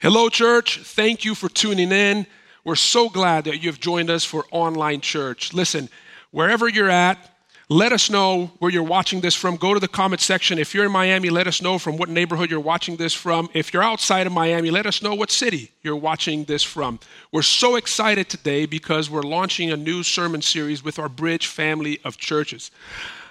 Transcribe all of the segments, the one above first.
Hello, church. Thank you for tuning in. We're so glad that you've joined us for online church. Listen, wherever you're at, let us know where you're watching this from. Go to the comment section. If you're in Miami, let us know from what neighborhood you're watching this from. If you're outside of Miami, let us know what city you're watching this from. We're so excited today because we're launching a new sermon series with our Bridge family of churches.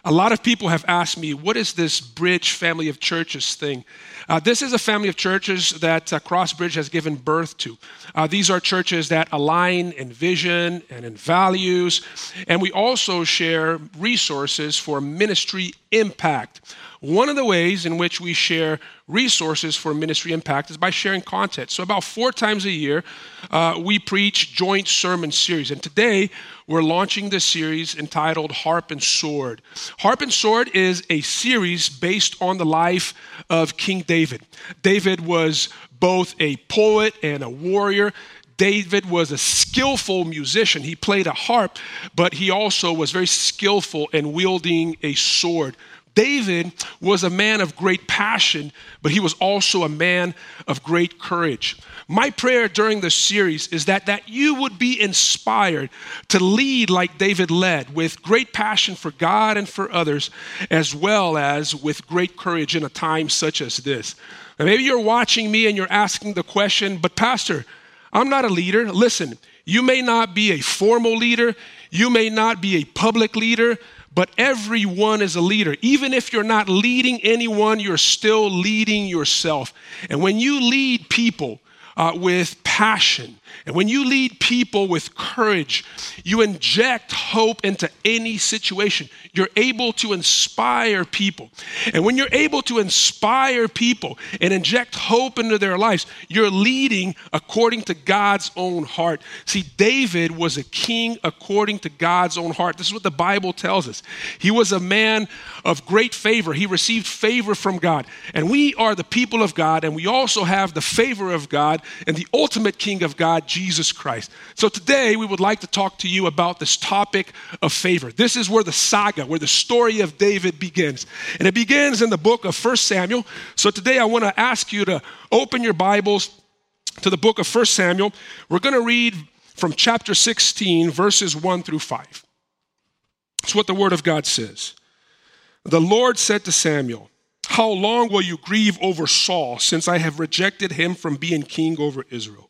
A lot of people have asked me, what is this Bridge family of churches thing? Uh, this is a family of churches that uh, Crossbridge has given birth to. Uh, these are churches that align in vision and in values, and we also share resources for ministry impact. One of the ways in which we share resources for ministry impact is by sharing content. So, about four times a year, uh, we preach joint sermon series. And today, we're launching this series entitled Harp and Sword. Harp and Sword is a series based on the life of King David. David was both a poet and a warrior. David was a skillful musician. He played a harp, but he also was very skillful in wielding a sword. David was a man of great passion, but he was also a man of great courage. My prayer during this series is that, that you would be inspired to lead like David led, with great passion for God and for others, as well as with great courage in a time such as this. Now, maybe you're watching me and you're asking the question, but Pastor, I'm not a leader. Listen, you may not be a formal leader, you may not be a public leader, but everyone is a leader. Even if you're not leading anyone, you're still leading yourself. And when you lead people uh, with passion, and when you lead people with courage, you inject hope into any situation. You're able to inspire people. And when you're able to inspire people and inject hope into their lives, you're leading according to God's own heart. See, David was a king according to God's own heart. This is what the Bible tells us. He was a man of great favor, he received favor from God. And we are the people of God, and we also have the favor of God and the ultimate king of God, Jesus Christ. So today we would like to talk to you about this topic of favor. This is where the saga, where the story of David begins. And it begins in the book of 1 Samuel. So today I want to ask you to open your Bibles to the book of 1 Samuel. We're going to read from chapter 16, verses 1 through 5. It's what the Word of God says. The Lord said to Samuel, How long will you grieve over Saul, since I have rejected him from being king over Israel?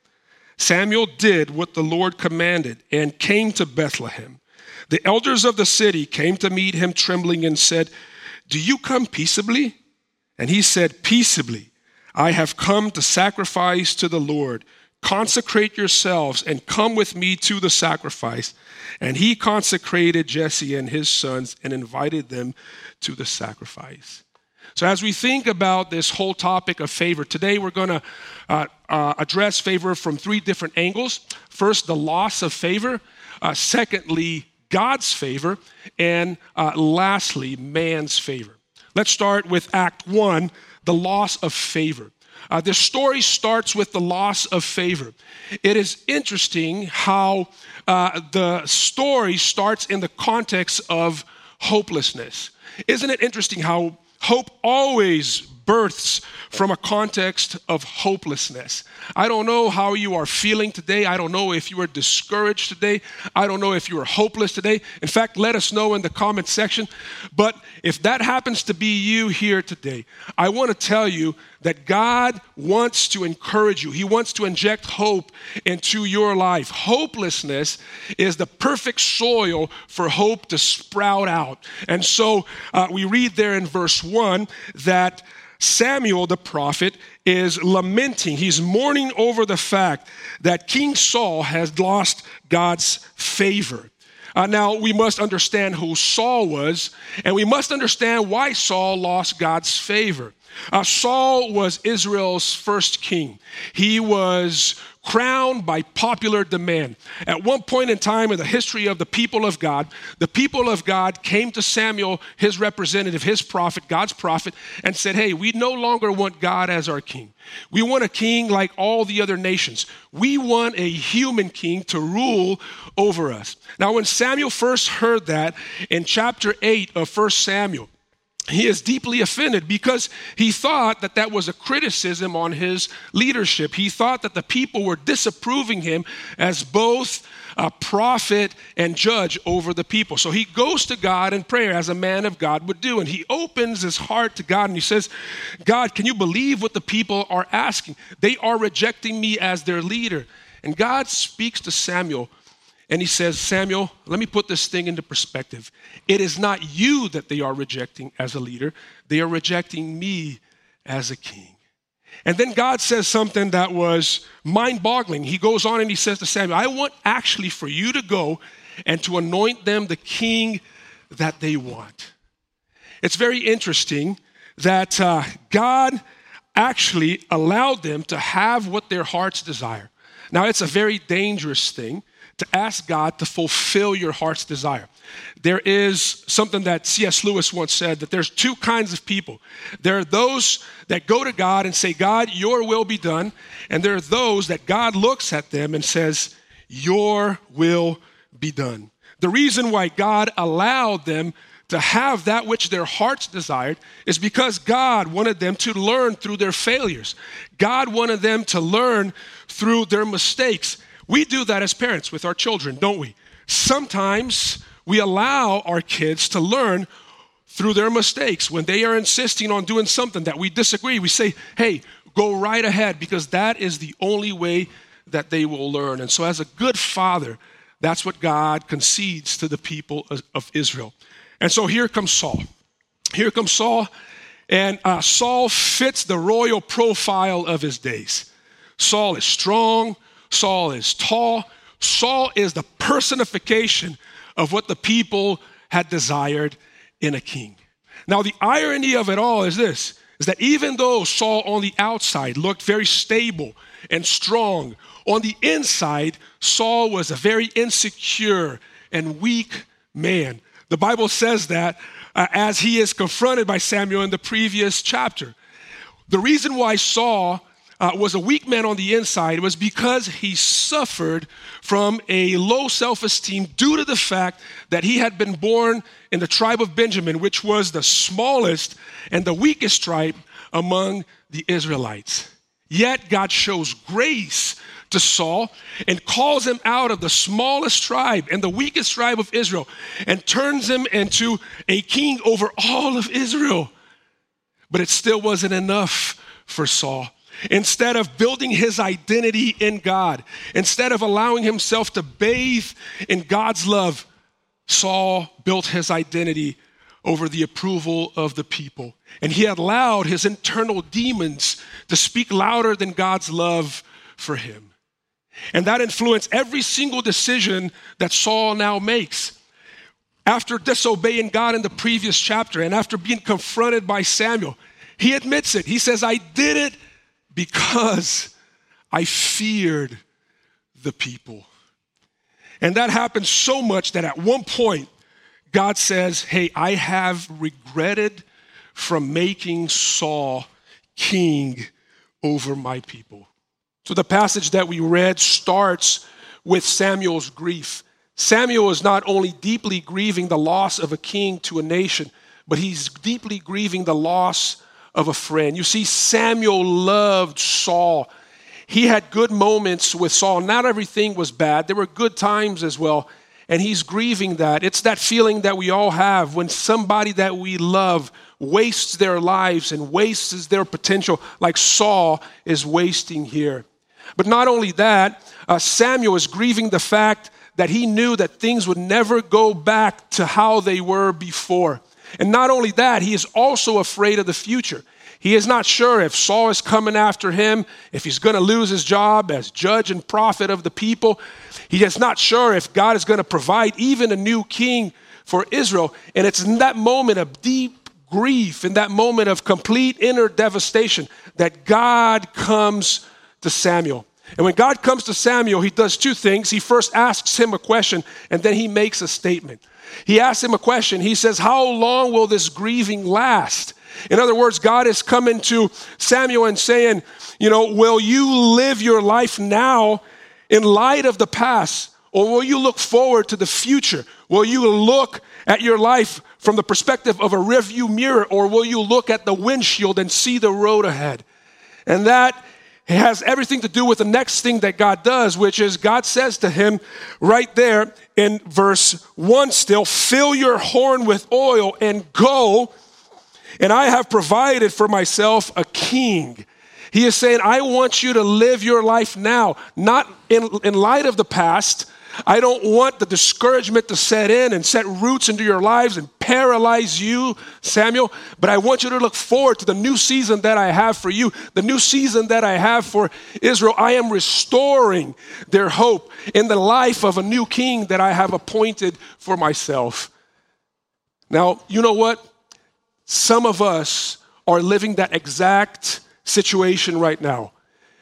Samuel did what the Lord commanded and came to Bethlehem. The elders of the city came to meet him trembling and said, Do you come peaceably? And he said, Peaceably. I have come to sacrifice to the Lord. Consecrate yourselves and come with me to the sacrifice. And he consecrated Jesse and his sons and invited them to the sacrifice. So, as we think about this whole topic of favor, today we're going to uh, uh, address favor from three different angles. First, the loss of favor. Uh, secondly, God's favor. And uh, lastly, man's favor. Let's start with Act One the loss of favor. Uh, the story starts with the loss of favor. It is interesting how uh, the story starts in the context of hopelessness. Isn't it interesting how Hope always births from a context of hopelessness. I don't know how you are feeling today. I don't know if you are discouraged today. I don't know if you are hopeless today. In fact, let us know in the comment section. But if that happens to be you here today, I want to tell you that God wants to encourage you. He wants to inject hope into your life. Hopelessness is the perfect soil for hope to sprout out. And so uh, we read there in verse 1 that Samuel the prophet is lamenting. He's mourning over the fact that King Saul has lost God's favor. Uh, now, we must understand who Saul was, and we must understand why Saul lost God's favor. Uh, Saul was Israel's first king. He was crowned by popular demand. At one point in time in the history of the people of God, the people of God came to Samuel, his representative, his prophet, God's prophet, and said, Hey, we no longer want God as our king. We want a king like all the other nations. We want a human king to rule over us. Now, when Samuel first heard that in chapter 8 of 1 Samuel, he is deeply offended because he thought that that was a criticism on his leadership. He thought that the people were disapproving him as both a prophet and judge over the people. So he goes to God in prayer as a man of God would do. And he opens his heart to God and he says, God, can you believe what the people are asking? They are rejecting me as their leader. And God speaks to Samuel and he says, Samuel, let me put this thing into perspective. It is not you that they are rejecting as a leader, they are rejecting me as a king. And then God says something that was mind boggling. He goes on and he says to Samuel, I want actually for you to go and to anoint them the king that they want. It's very interesting that uh, God actually allowed them to have what their hearts desire. Now, it's a very dangerous thing to ask God to fulfill your heart's desire. There is something that C.S. Lewis once said that there's two kinds of people. There are those that go to God and say, God, your will be done. And there are those that God looks at them and says, Your will be done. The reason why God allowed them to have that which their hearts desired is because God wanted them to learn through their failures. God wanted them to learn through their mistakes. We do that as parents with our children, don't we? Sometimes we allow our kids to learn through their mistakes. When they are insisting on doing something that we disagree, we say, hey, go right ahead because that is the only way that they will learn. And so, as a good father, that's what God concedes to the people of Israel. And so here comes Saul. Here comes Saul, and uh, Saul fits the royal profile of his days. Saul is strong, Saul is tall. Saul is the personification of what the people had desired in a king. Now, the irony of it all is this is that even though Saul on the outside looked very stable and strong, on the inside, Saul was a very insecure and weak man. The Bible says that uh, as he is confronted by Samuel in the previous chapter. The reason why Saul uh, was a weak man on the inside was because he suffered from a low self esteem due to the fact that he had been born in the tribe of Benjamin, which was the smallest and the weakest tribe among the Israelites. Yet God shows grace to Saul and calls him out of the smallest tribe and the weakest tribe of Israel and turns him into a king over all of Israel. But it still wasn't enough for Saul. Instead of building his identity in God, instead of allowing himself to bathe in God's love, Saul built his identity over the approval of the people. And he allowed his internal demons to speak louder than God's love for him. And that influenced every single decision that Saul now makes. After disobeying God in the previous chapter and after being confronted by Samuel, he admits it. He says, I did it because I feared the people. And that happened so much that at one point, God says, Hey, I have regretted from making Saul king over my people. So the passage that we read starts with Samuel's grief. Samuel is not only deeply grieving the loss of a king to a nation, but he's deeply grieving the loss of a friend. You see, Samuel loved Saul. He had good moments with Saul. Not everything was bad, there were good times as well. And he's grieving that. It's that feeling that we all have when somebody that we love wastes their lives and wastes their potential, like Saul is wasting here. But not only that, uh, Samuel is grieving the fact that he knew that things would never go back to how they were before. And not only that, he is also afraid of the future. He is not sure if Saul is coming after him, if he's going to lose his job as judge and prophet of the people. He is not sure if God is going to provide even a new king for Israel. And it's in that moment of deep grief, in that moment of complete inner devastation, that God comes to Samuel. And when God comes to Samuel, he does two things. He first asks him a question, and then he makes a statement. He asks him a question. He says, How long will this grieving last? In other words, God is coming to Samuel and saying, You know, will you live your life now in light of the past? Or will you look forward to the future? Will you look at your life from the perspective of a rearview mirror? Or will you look at the windshield and see the road ahead? And that it has everything to do with the next thing that God does, which is God says to him right there in verse 1 still, fill your horn with oil and go, and I have provided for myself a king. He is saying, I want you to live your life now, not in, in light of the past, I don't want the discouragement to set in and set roots into your lives and paralyze you, Samuel, but I want you to look forward to the new season that I have for you, the new season that I have for Israel. I am restoring their hope in the life of a new king that I have appointed for myself. Now, you know what? Some of us are living that exact situation right now.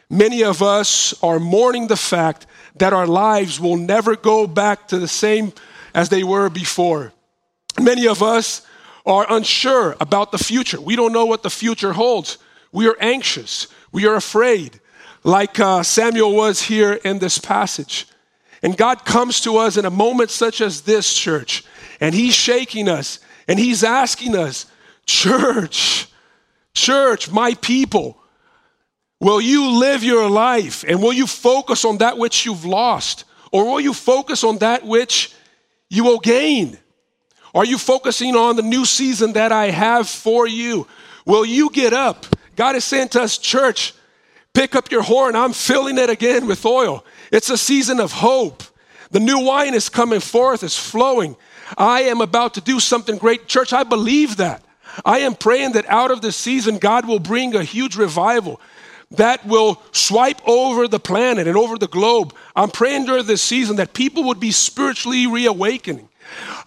Many of us are mourning the fact that our lives will never go back to the same as they were before. Many of us are unsure about the future. We don't know what the future holds. We are anxious. We are afraid, like uh, Samuel was here in this passage. And God comes to us in a moment such as this, church, and He's shaking us and He's asking us, Church, church, my people, Will you live your life and will you focus on that which you've lost? Or will you focus on that which you will gain? Are you focusing on the new season that I have for you? Will you get up? God is saying to us, church, pick up your horn. I'm filling it again with oil. It's a season of hope. The new wine is coming forth, it's flowing. I am about to do something great. Church, I believe that. I am praying that out of this season, God will bring a huge revival that will swipe over the planet and over the globe. I'm praying during this season that people would be spiritually reawakening.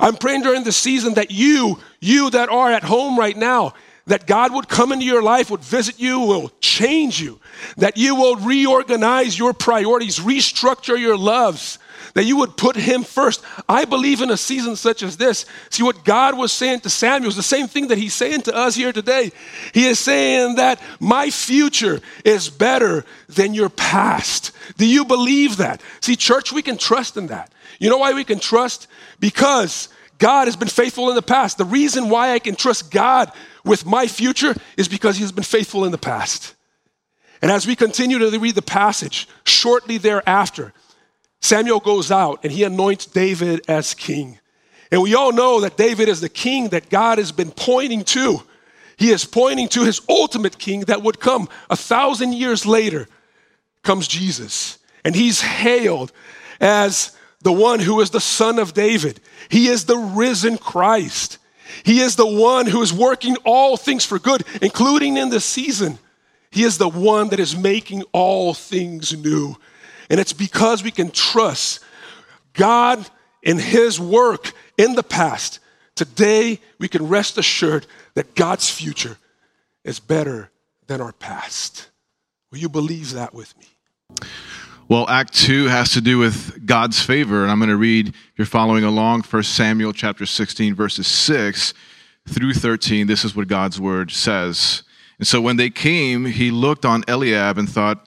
I'm praying during the season that you, you that are at home right now, that God would come into your life, would visit you, will change you, that you will reorganize your priorities, restructure your loves, that you would put him first. I believe in a season such as this. See, what God was saying to Samuel is the same thing that he's saying to us here today. He is saying that my future is better than your past. Do you believe that? See, church, we can trust in that. You know why we can trust? Because God has been faithful in the past. The reason why I can trust God with my future is because He has been faithful in the past. And as we continue to read the passage, shortly thereafter, Samuel goes out and he anoints David as king. And we all know that David is the king that God has been pointing to. He is pointing to his ultimate king that would come a thousand years later, comes Jesus. And he's hailed as the one who is the son of David. He is the risen Christ. He is the one who is working all things for good, including in this season. He is the one that is making all things new. And it's because we can trust God in His work in the past. Today, we can rest assured that God's future is better than our past. Will you believe that with me? Well, Act 2 has to do with God's favor, and I'm going to read, if you're following along, 1 Samuel chapter 16, verses 6 through 13. This is what God's word says. And so when they came, he looked on Eliab and thought,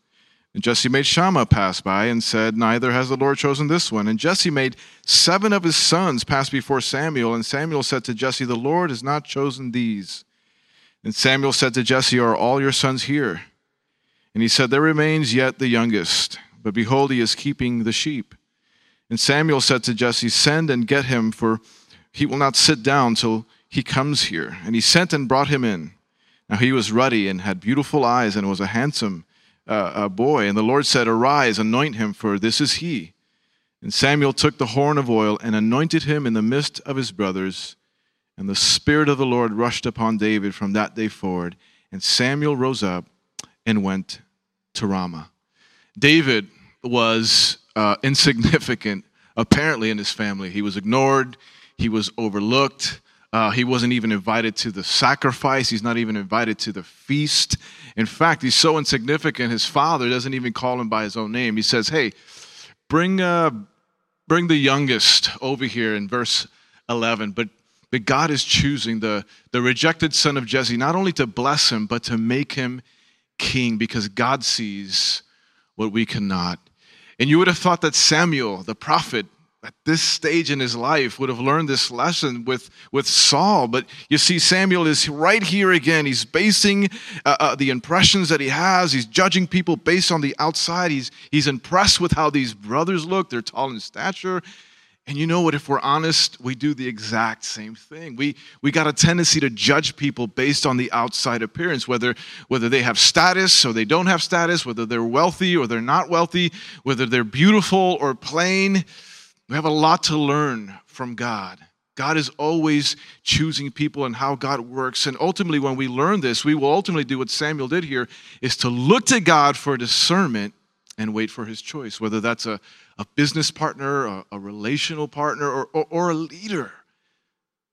And Jesse made Shammah pass by and said, Neither has the Lord chosen this one. And Jesse made seven of his sons pass before Samuel. And Samuel said to Jesse, The Lord has not chosen these. And Samuel said to Jesse, Are all your sons here? And he said, There remains yet the youngest, but behold, he is keeping the sheep. And Samuel said to Jesse, Send and get him, for he will not sit down till he comes here. And he sent and brought him in. Now he was ruddy and had beautiful eyes and was a handsome uh, boy. And the Lord said, Arise, anoint him, for this is he. And Samuel took the horn of oil and anointed him in the midst of his brothers. And the Spirit of the Lord rushed upon David from that day forward. And Samuel rose up and went to Ramah. David was uh, insignificant, apparently, in his family. He was ignored, he was overlooked. Uh, he wasn't even invited to the sacrifice. He's not even invited to the feast. In fact, he's so insignificant, his father doesn't even call him by his own name. He says, Hey, bring, uh, bring the youngest over here in verse 11. But, but God is choosing the, the rejected son of Jesse not only to bless him, but to make him king because God sees what we cannot. And you would have thought that Samuel, the prophet, at this stage in his life would have learned this lesson with, with Saul. But you see, Samuel is right here again. He's basing uh, uh, the impressions that he has. He's judging people based on the outside. He's, he's impressed with how these brothers look. They're tall in stature. And you know what? If we're honest, we do the exact same thing. We, we got a tendency to judge people based on the outside appearance, whether, whether they have status or they don't have status, whether they're wealthy or they're not wealthy, whether they're beautiful or plain. We have a lot to learn from God. God is always choosing people and how God works. And ultimately, when we learn this, we will ultimately do what Samuel did here is to look to God for discernment and wait for his choice, whether that's a, a business partner, a, a relational partner, or, or, or a leader,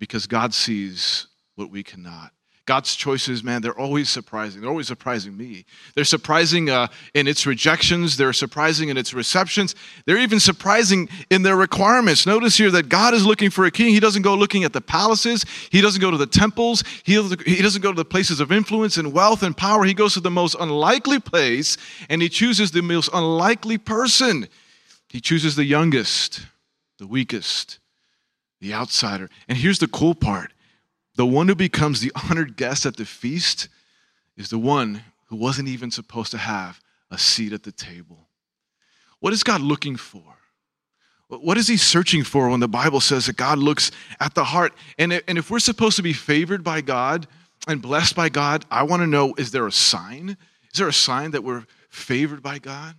because God sees what we cannot. God's choices, man, they're always surprising. They're always surprising me. They're surprising uh, in its rejections, they're surprising in its receptions, they're even surprising in their requirements. Notice here that God is looking for a king. He doesn't go looking at the palaces, He doesn't go to the temples, He doesn't go to the places of influence and wealth and power. He goes to the most unlikely place and He chooses the most unlikely person. He chooses the youngest, the weakest, the outsider. And here's the cool part the one who becomes the honored guest at the feast is the one who wasn't even supposed to have a seat at the table. What is God looking for? What is he searching for when the Bible says that God looks at the heart? And if we're supposed to be favored by God and blessed by God, I want to know is there a sign? Is there a sign that we're favored by God?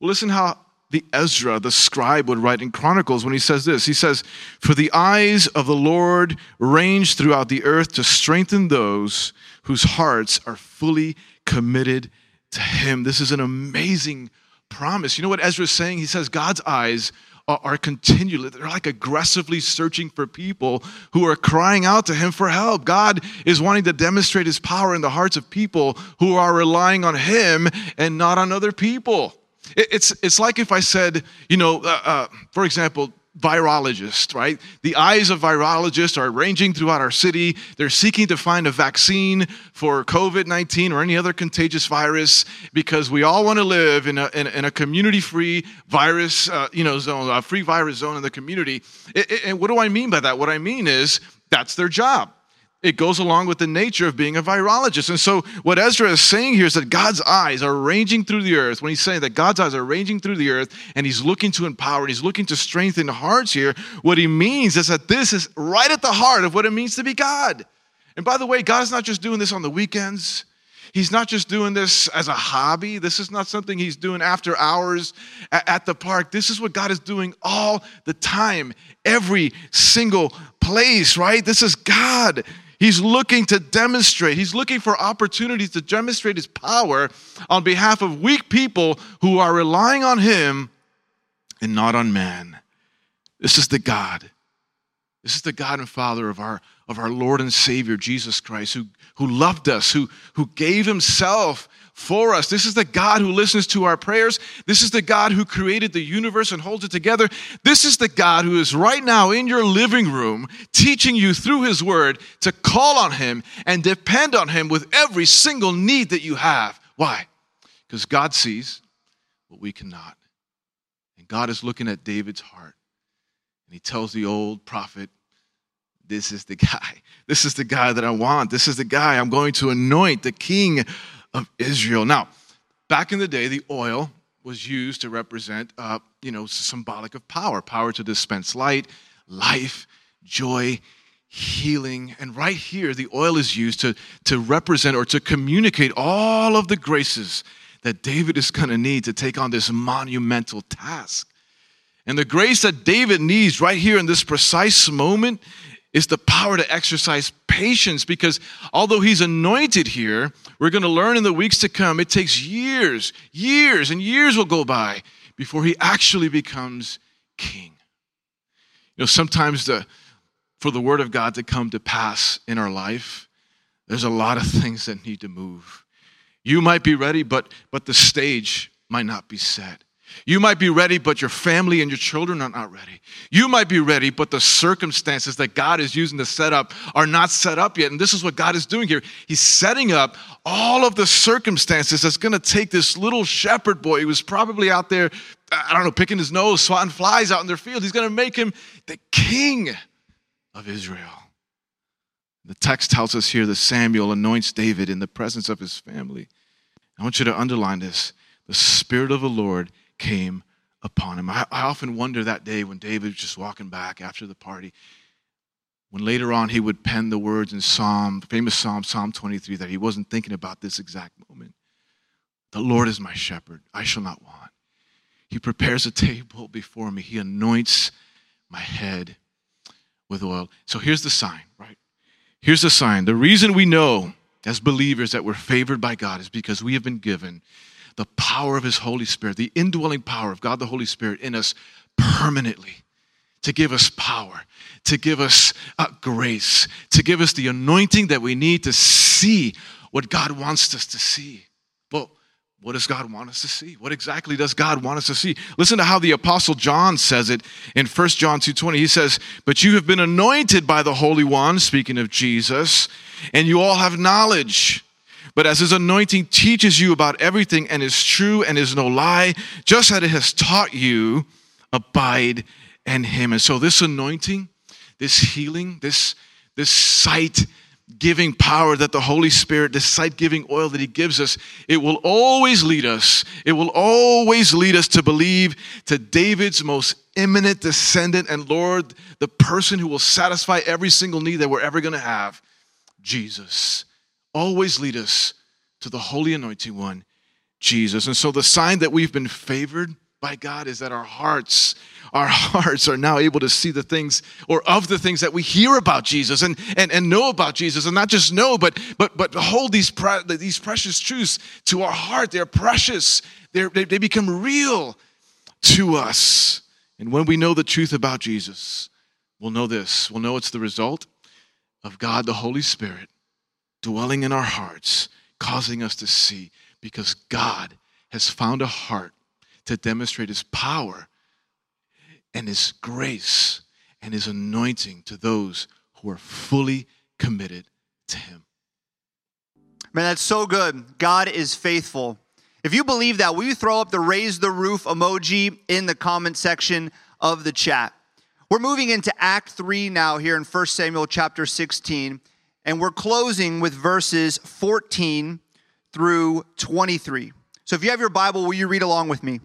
Well, listen how the Ezra, the scribe, would write in Chronicles when he says this. He says, For the eyes of the Lord range throughout the earth to strengthen those whose hearts are fully committed to him. This is an amazing promise. You know what Ezra is saying? He says, God's eyes are continually, they're like aggressively searching for people who are crying out to him for help. God is wanting to demonstrate his power in the hearts of people who are relying on him and not on other people. It's, it's like if I said, you know, uh, uh, for example, virologist, right? The eyes of virologists are ranging throughout our city. They're seeking to find a vaccine for COVID 19 or any other contagious virus because we all want to live in a, in, in a community free virus uh, you know, zone, a free virus zone in the community. and what do I mean by that? What I mean is that's their job. It goes along with the nature of being a virologist. And so, what Ezra is saying here is that God's eyes are ranging through the earth. When he's saying that God's eyes are ranging through the earth and he's looking to empower and he's looking to strengthen hearts here, what he means is that this is right at the heart of what it means to be God. And by the way, God is not just doing this on the weekends. He's not just doing this as a hobby. This is not something he's doing after hours at the park. This is what God is doing all the time, every single place, right? This is God. He's looking to demonstrate, he's looking for opportunities to demonstrate his power on behalf of weak people who are relying on him and not on man. This is the God. This is the God and Father of our, of our Lord and Savior, Jesus Christ, who, who loved us, who, who gave himself for us. This is the God who listens to our prayers. This is the God who created the universe and holds it together. This is the God who is right now in your living room teaching you through his word to call on him and depend on him with every single need that you have. Why? Because God sees what we cannot. And God is looking at David's heart. And he tells the old prophet, This is the guy. This is the guy that I want. This is the guy I'm going to anoint, the king of Israel. Now, back in the day, the oil was used to represent, uh, you know, symbolic of power, power to dispense light, life, joy, healing. And right here, the oil is used to, to represent or to communicate all of the graces that David is going to need to take on this monumental task. And the grace that David needs right here in this precise moment is the power to exercise patience because although he's anointed here, we're going to learn in the weeks to come, it takes years, years, and years will go by before he actually becomes king. You know, sometimes the, for the word of God to come to pass in our life, there's a lot of things that need to move. You might be ready, but, but the stage might not be set. You might be ready, but your family and your children are not ready. You might be ready, but the circumstances that God is using to set up are not set up yet. And this is what God is doing here. He's setting up all of the circumstances that's going to take this little shepherd boy who was probably out there, I don't know, picking his nose, swatting flies out in their field. He's going to make him the king of Israel. The text tells us here that Samuel anoints David in the presence of his family. I want you to underline this. The Spirit of the Lord came upon him. I, I often wonder that day when David was just walking back after the party, when later on he would pen the words in Psalm, famous Psalm, Psalm 23, that he wasn't thinking about this exact moment. The Lord is my shepherd, I shall not want. He prepares a table before me, he anoints my head with oil. So here's the sign, right? Here's the sign. The reason we know as believers that we're favored by God is because we have been given the power of His Holy Spirit, the indwelling power of God the Holy Spirit in us permanently to give us power, to give us uh, grace, to give us the anointing that we need to see what God wants us to see. Well, what does God want us to see? What exactly does God want us to see? Listen to how the apostle John says it in 1 John 2:20. He says, "But you have been anointed by the Holy One, speaking of Jesus, and you all have knowledge." But as his anointing teaches you about everything and is true and is no lie, just as it has taught you, abide in him. And so this anointing, this healing, this, this sight giving power that the Holy Spirit, this sight giving oil that He gives us, it will always lead us. It will always lead us to believe to David's most imminent descendant and Lord, the person who will satisfy every single need that we're ever going to have Jesus always lead us to the Holy Anointing One, Jesus. And so the sign that we've been favored by God is that our hearts, our hearts are now able to see the things or of the things that we hear about Jesus and, and, and know about Jesus. And not just know, but but but hold these, pre- these precious truths to our heart. They're precious. They're, they, they become real to us. And when we know the truth about Jesus, we'll know this. We'll know it's the result of God the Holy Spirit dwelling in our hearts, causing us to see, because God has found a heart to demonstrate his power and his grace and his anointing to those who are fully committed to him. Man, that's so good. God is faithful. If you believe that, will you throw up the raise the roof emoji in the comment section of the chat? We're moving into Act 3 now here in 1 Samuel chapter 16 and we're closing with verses 14 through 23. So if you have your Bible, will you read along with me?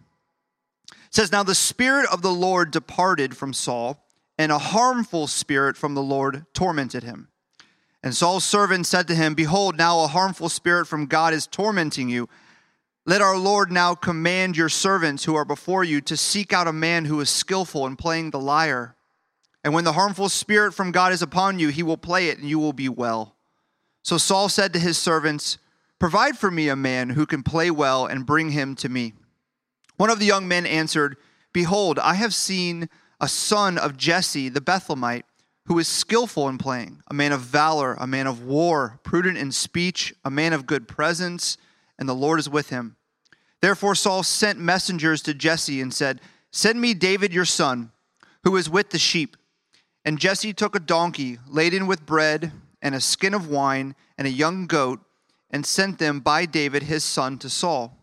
It says, Now the Spirit of the Lord departed from Saul, and a harmful spirit from the Lord tormented him. And Saul's servant said to him, Behold, now a harmful spirit from God is tormenting you. Let our Lord now command your servants who are before you to seek out a man who is skillful in playing the lyre and when the harmful spirit from God is upon you, he will play it and you will be well. So Saul said to his servants, Provide for me a man who can play well and bring him to me. One of the young men answered, Behold, I have seen a son of Jesse the Bethlehemite who is skillful in playing, a man of valor, a man of war, prudent in speech, a man of good presence, and the Lord is with him. Therefore Saul sent messengers to Jesse and said, Send me David your son, who is with the sheep. And Jesse took a donkey laden with bread and a skin of wine and a young goat and sent them by David his son to Saul.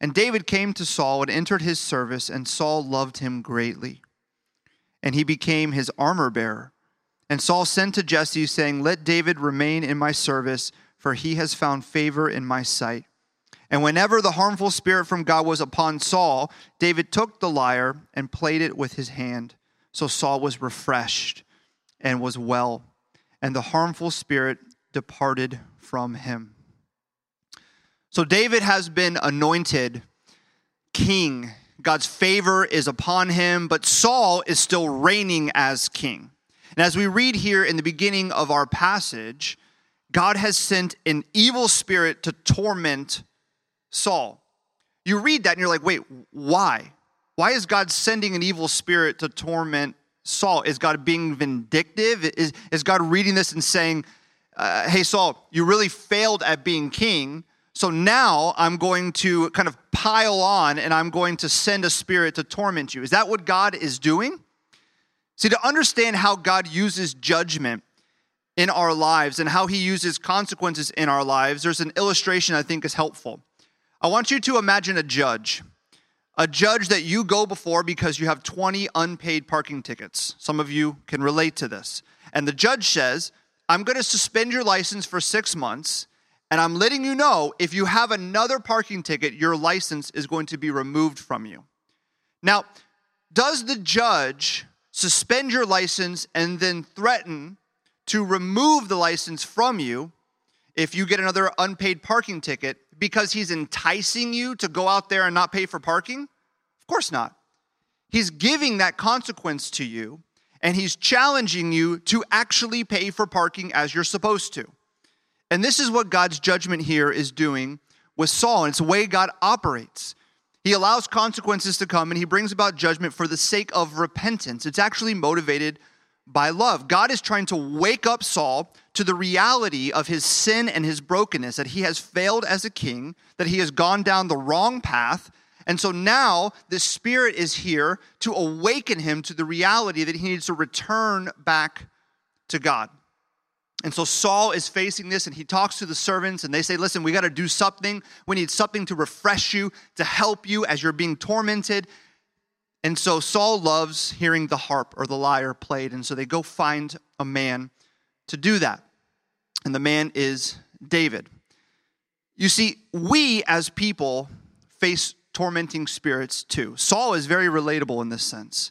And David came to Saul and entered his service, and Saul loved him greatly. And he became his armor bearer. And Saul sent to Jesse, saying, Let David remain in my service, for he has found favor in my sight. And whenever the harmful spirit from God was upon Saul, David took the lyre and played it with his hand. So Saul was refreshed and was well, and the harmful spirit departed from him. So David has been anointed king God's favor is upon him, but Saul is still reigning as king. And as we read here in the beginning of our passage, God has sent an evil spirit to torment Saul. You read that and you're like, wait, why? Why is God sending an evil spirit to torment Saul? Is God being vindictive? Is, is God reading this and saying, uh, hey, Saul, you really failed at being king. So now I'm going to kind of pile on and I'm going to send a spirit to torment you. Is that what God is doing? See, to understand how God uses judgment in our lives and how he uses consequences in our lives, there's an illustration I think is helpful. I want you to imagine a judge, a judge that you go before because you have 20 unpaid parking tickets. Some of you can relate to this. And the judge says, I'm going to suspend your license for six months, and I'm letting you know if you have another parking ticket, your license is going to be removed from you. Now, does the judge suspend your license and then threaten to remove the license from you if you get another unpaid parking ticket because he's enticing you to go out there and not pay for parking? Of course not. He's giving that consequence to you and he's challenging you to actually pay for parking as you're supposed to. And this is what God's judgment here is doing with Saul, and it's the way God operates. He allows consequences to come and he brings about judgment for the sake of repentance. It's actually motivated by love. God is trying to wake up Saul to the reality of his sin and his brokenness, that he has failed as a king, that he has gone down the wrong path. And so now the Spirit is here to awaken him to the reality that he needs to return back to God. And so Saul is facing this and he talks to the servants and they say, Listen, we got to do something. We need something to refresh you, to help you as you're being tormented. And so Saul loves hearing the harp or the lyre played. And so they go find a man to do that. And the man is David. You see, we as people face tormenting spirits too. Saul is very relatable in this sense.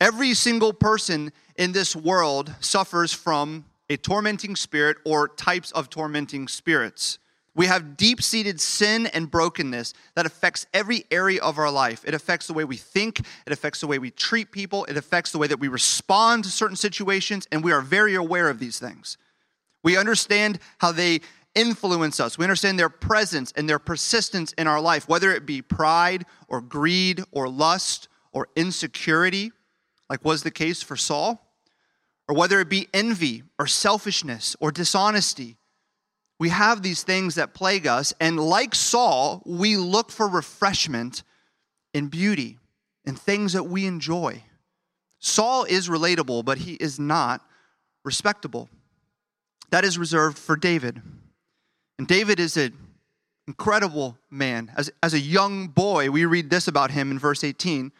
Every single person in this world suffers from a tormenting spirit or types of tormenting spirits. We have deep seated sin and brokenness that affects every area of our life. It affects the way we think, it affects the way we treat people, it affects the way that we respond to certain situations, and we are very aware of these things. We understand how they influence us, we understand their presence and their persistence in our life, whether it be pride or greed or lust or insecurity, like was the case for Saul, or whether it be envy or selfishness or dishonesty we have these things that plague us, and like Saul, we look for refreshment in beauty, in things that we enjoy. Saul is relatable, but he is not respectable. That is reserved for David. And David is an incredible man. As, as a young boy, we read this about him in verse 18.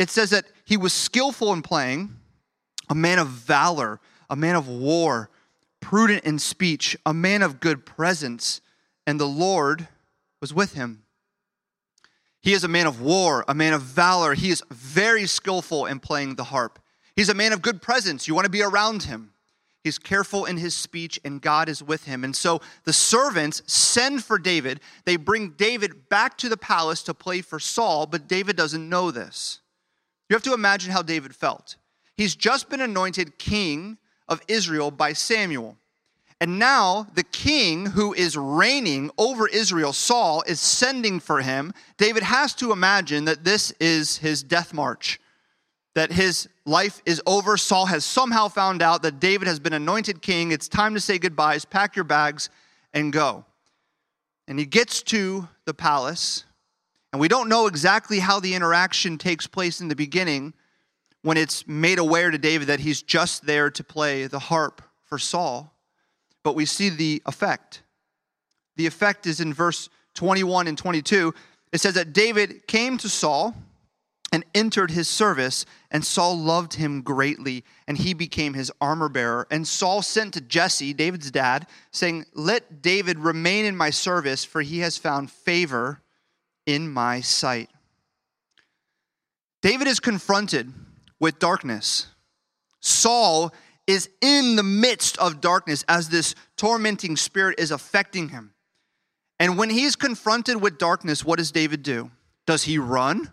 It says that he was skillful in playing, a man of valor, a man of war prudent in speech, a man of good presence, and the Lord was with him. He is a man of war, a man of valor. He is very skillful in playing the harp. He's a man of good presence. You want to be around him. He's careful in his speech, and God is with him. And so the servants send for David. They bring David back to the palace to play for Saul, but David doesn't know this. You have to imagine how David felt. He's just been anointed king of Israel by Samuel. And now the king who is reigning over Israel, Saul, is sending for him. David has to imagine that this is his death march, that his life is over. Saul has somehow found out that David has been anointed king. It's time to say goodbyes, pack your bags, and go. And he gets to the palace, and we don't know exactly how the interaction takes place in the beginning when it's made aware to David that he's just there to play the harp for Saul. But we see the effect. The effect is in verse 21 and 22. It says that David came to Saul and entered his service, and Saul loved him greatly, and he became his armor bearer. And Saul sent to Jesse, David's dad, saying, Let David remain in my service, for he has found favor in my sight. David is confronted with darkness. Saul is in the midst of darkness as this tormenting spirit is affecting him. And when he's confronted with darkness, what does David do? Does he run?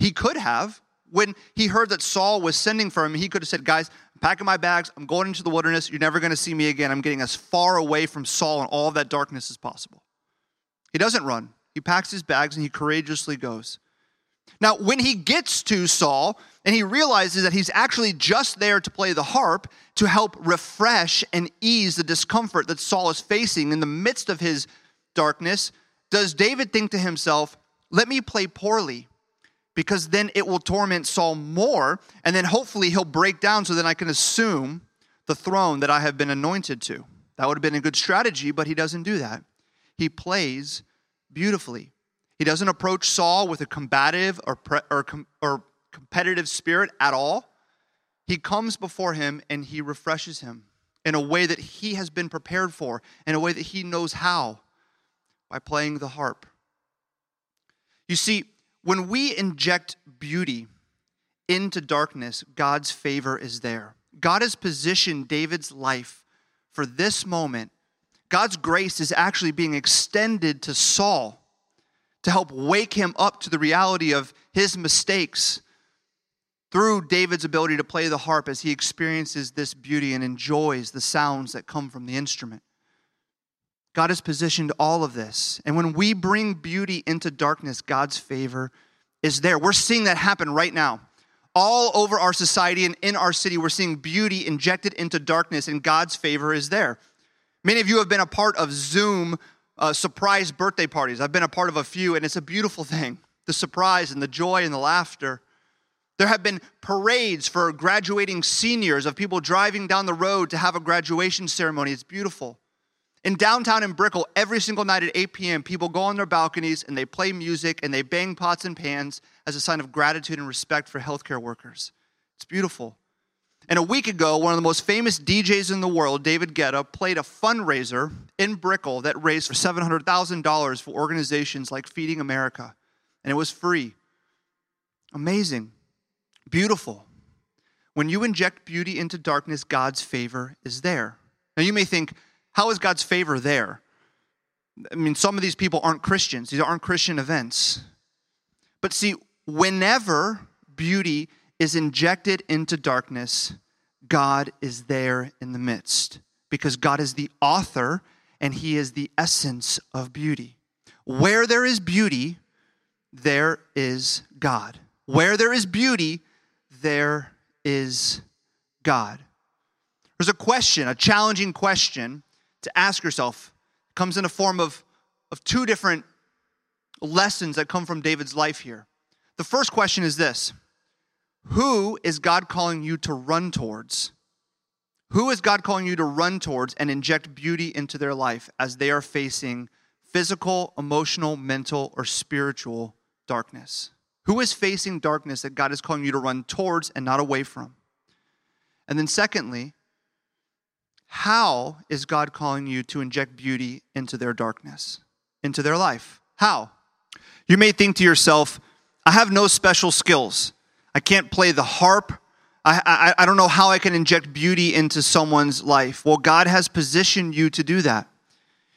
He could have. When he heard that Saul was sending for him, he could have said, Guys, I'm packing my bags. I'm going into the wilderness. You're never going to see me again. I'm getting as far away from Saul and all that darkness as possible. He doesn't run. He packs his bags and he courageously goes. Now, when he gets to Saul and he realizes that he's actually just there to play the harp to help refresh and ease the discomfort that Saul is facing in the midst of his darkness, does David think to himself, let me play poorly because then it will torment Saul more and then hopefully he'll break down so then I can assume the throne that I have been anointed to. That would have been a good strategy, but he doesn't do that. He plays beautifully. He doesn't approach Saul with a combative or, pre- or, com- or competitive spirit at all. He comes before him and he refreshes him in a way that he has been prepared for, in a way that he knows how, by playing the harp. You see, when we inject beauty into darkness, God's favor is there. God has positioned David's life for this moment. God's grace is actually being extended to Saul to help wake him up to the reality of his mistakes through David's ability to play the harp as he experiences this beauty and enjoys the sounds that come from the instrument. God has positioned all of this. And when we bring beauty into darkness, God's favor is there. We're seeing that happen right now. All over our society and in our city, we're seeing beauty injected into darkness, and God's favor is there. Many of you have been a part of Zoom uh, surprise birthday parties. I've been a part of a few, and it's a beautiful thing the surprise and the joy and the laughter. There have been parades for graduating seniors of people driving down the road to have a graduation ceremony. It's beautiful. In downtown in Brickell, every single night at 8 p.m., people go on their balconies and they play music and they bang pots and pans as a sign of gratitude and respect for healthcare workers. It's beautiful. And a week ago, one of the most famous DJs in the world, David Guetta, played a fundraiser in Brickell that raised for $700,000 for organizations like Feeding America. And it was free. Amazing. Beautiful. When you inject beauty into darkness, God's favor is there. Now, you may think, how is God's favor there? I mean, some of these people aren't Christians, these aren't Christian events. But see, whenever beauty is injected into darkness, God is there in the midst because God is the author and He is the essence of beauty. Where there is beauty, there is God. Where there is beauty, there is God. There's a question, a challenging question to ask yourself. It comes in a form of, of two different lessons that come from David's life here. The first question is this who is God calling you to run towards? Who is God calling you to run towards and inject beauty into their life as they are facing physical, emotional, mental, or spiritual darkness? Who is facing darkness that God is calling you to run towards and not away from? And then, secondly, how is God calling you to inject beauty into their darkness, into their life? How? You may think to yourself, I have no special skills. I can't play the harp. I, I, I don't know how I can inject beauty into someone's life. Well, God has positioned you to do that.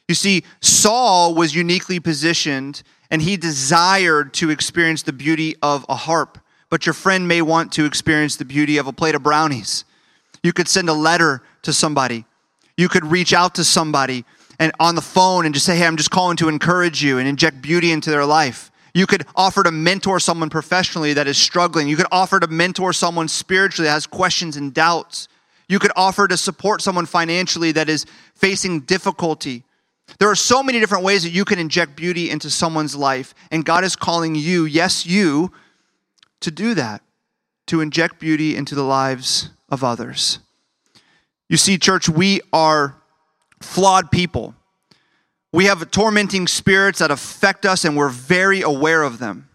You see, Saul was uniquely positioned and he desired to experience the beauty of a harp, but your friend may want to experience the beauty of a plate of brownies. You could send a letter to somebody. You could reach out to somebody and on the phone and just say, "Hey, I'm just calling to encourage you and inject beauty into their life." You could offer to mentor someone professionally that is struggling. You could offer to mentor someone spiritually that has questions and doubts. You could offer to support someone financially that is facing difficulty. There are so many different ways that you can inject beauty into someone's life, and God is calling you, yes, you, to do that, to inject beauty into the lives of others. You see, church, we are flawed people. We have tormenting spirits that affect us, and we're very aware of them.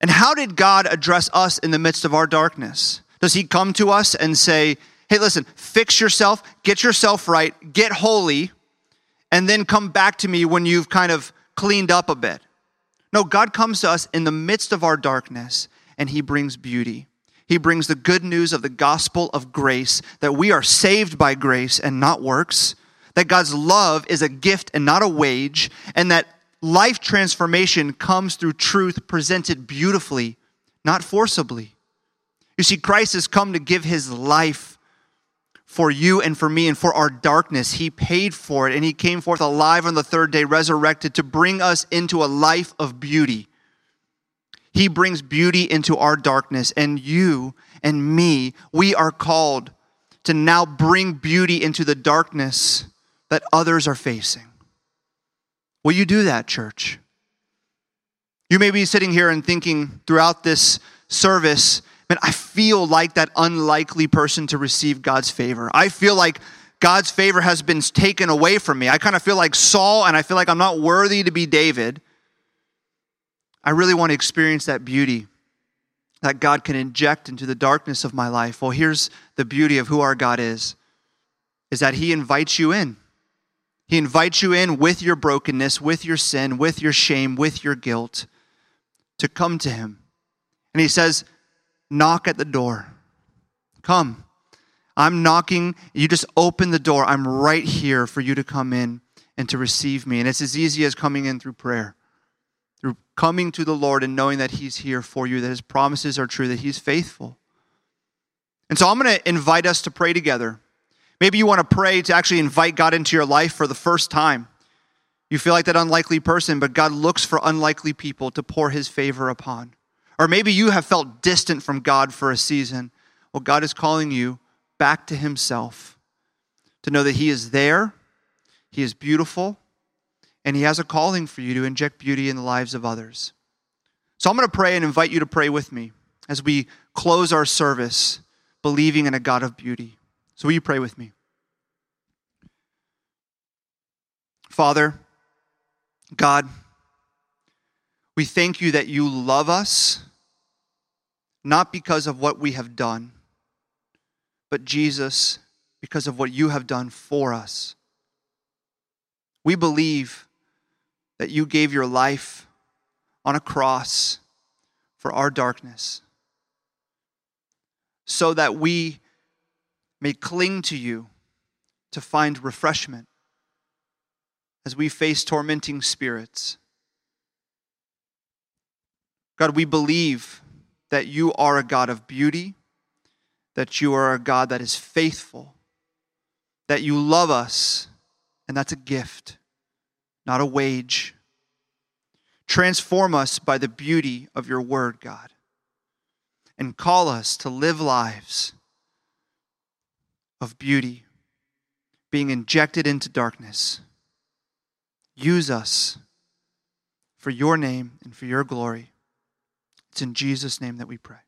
And how did God address us in the midst of our darkness? Does He come to us and say, Hey, listen, fix yourself, get yourself right, get holy, and then come back to me when you've kind of cleaned up a bit? No, God comes to us in the midst of our darkness, and He brings beauty. He brings the good news of the gospel of grace that we are saved by grace and not works that God's love is a gift and not a wage, and that life transformation comes through truth presented beautifully, not forcibly. You see, Christ has come to give his life for you and for me and for our darkness. He paid for it and he came forth alive on the third day, resurrected to bring us into a life of beauty. He brings beauty into our darkness, and you and me, we are called to now bring beauty into the darkness that others are facing. Will you do that, church? You may be sitting here and thinking throughout this service, man, I feel like that unlikely person to receive God's favor. I feel like God's favor has been taken away from me. I kind of feel like Saul, and I feel like I'm not worthy to be David. I really want to experience that beauty that God can inject into the darkness of my life. Well, here's the beauty of who our God is is that he invites you in. He invites you in with your brokenness, with your sin, with your shame, with your guilt to come to him. And he says, "Knock at the door. Come. I'm knocking. You just open the door. I'm right here for you to come in and to receive me. And it's as easy as coming in through prayer through coming to the Lord and knowing that He's here for you, that His promises are true, that He's faithful. And so I'm going to invite us to pray together. Maybe you want to pray to actually invite God into your life for the first time. You feel like that unlikely person, but God looks for unlikely people to pour His favor upon. Or maybe you have felt distant from God for a season. Well, God is calling you back to Himself to know that He is there, He is beautiful, and He has a calling for you to inject beauty in the lives of others. So I'm going to pray and invite you to pray with me as we close our service believing in a God of beauty. So will you pray with me? Father, God, we thank you that you love us, not because of what we have done, but Jesus, because of what you have done for us. We believe that you gave your life on a cross for our darkness, so that we may cling to you to find refreshment as we face tormenting spirits. God, we believe that you are a God of beauty, that you are a God that is faithful, that you love us, and that's a gift not a wage. Transform us by the beauty of your word, God, and call us to live lives of beauty, being injected into darkness. Use us for your name and for your glory. It's in Jesus' name that we pray.